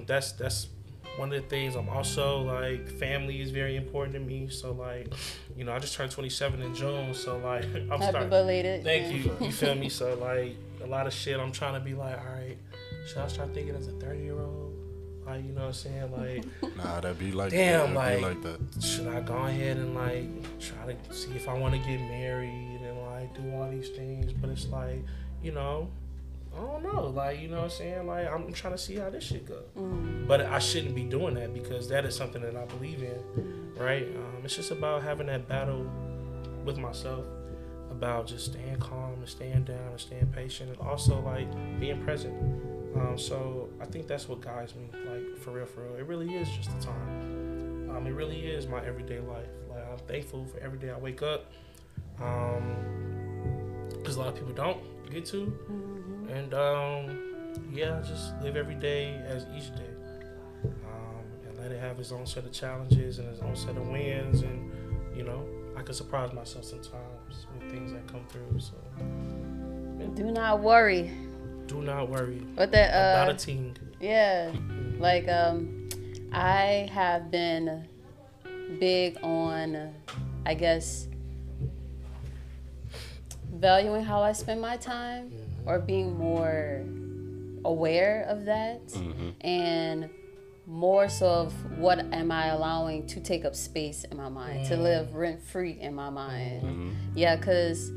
um, that's that's one of the things. I'm also like family is very important to me. So like, you know, I just turned 27 in June. So like, I'm Happy starting. belated. Thank yeah. you. You feel me? So like, a lot of shit. I'm trying to be like, all right, should I start thinking as a 30 year old? Like, you know what I'm saying? Like, Nah, that'd be like Damn, that. That'd like- be like that. should I go ahead and like try to see if I want to get married and like do all these things? But it's like, you know, I don't know. Like, you know what I'm saying? Like, I'm trying to see how this shit go. But I shouldn't be doing that because that is something that I believe in, right? Um, it's just about having that battle with myself, about just staying calm and staying down and staying patient, and also like being present. Um, so I think that's what guides me, like for real, for real. It really is just the time. Um, it really is my everyday life. Like I'm thankful for every day I wake up, because a lot of people don't get to, and um, yeah, just live every day as each day, um, and let it have its own set of challenges and its own set of wins, and you know, I can surprise myself sometimes with things that come through. So Do not worry. do not worry What that uh about a team. Yeah, like um, I have been big on, I guess, valuing how I spend my time or being more aware of that mm-hmm. and more so of what am I allowing to take up space in my mind, to mm. live rent free in my mind. Mm-hmm. Yeah, because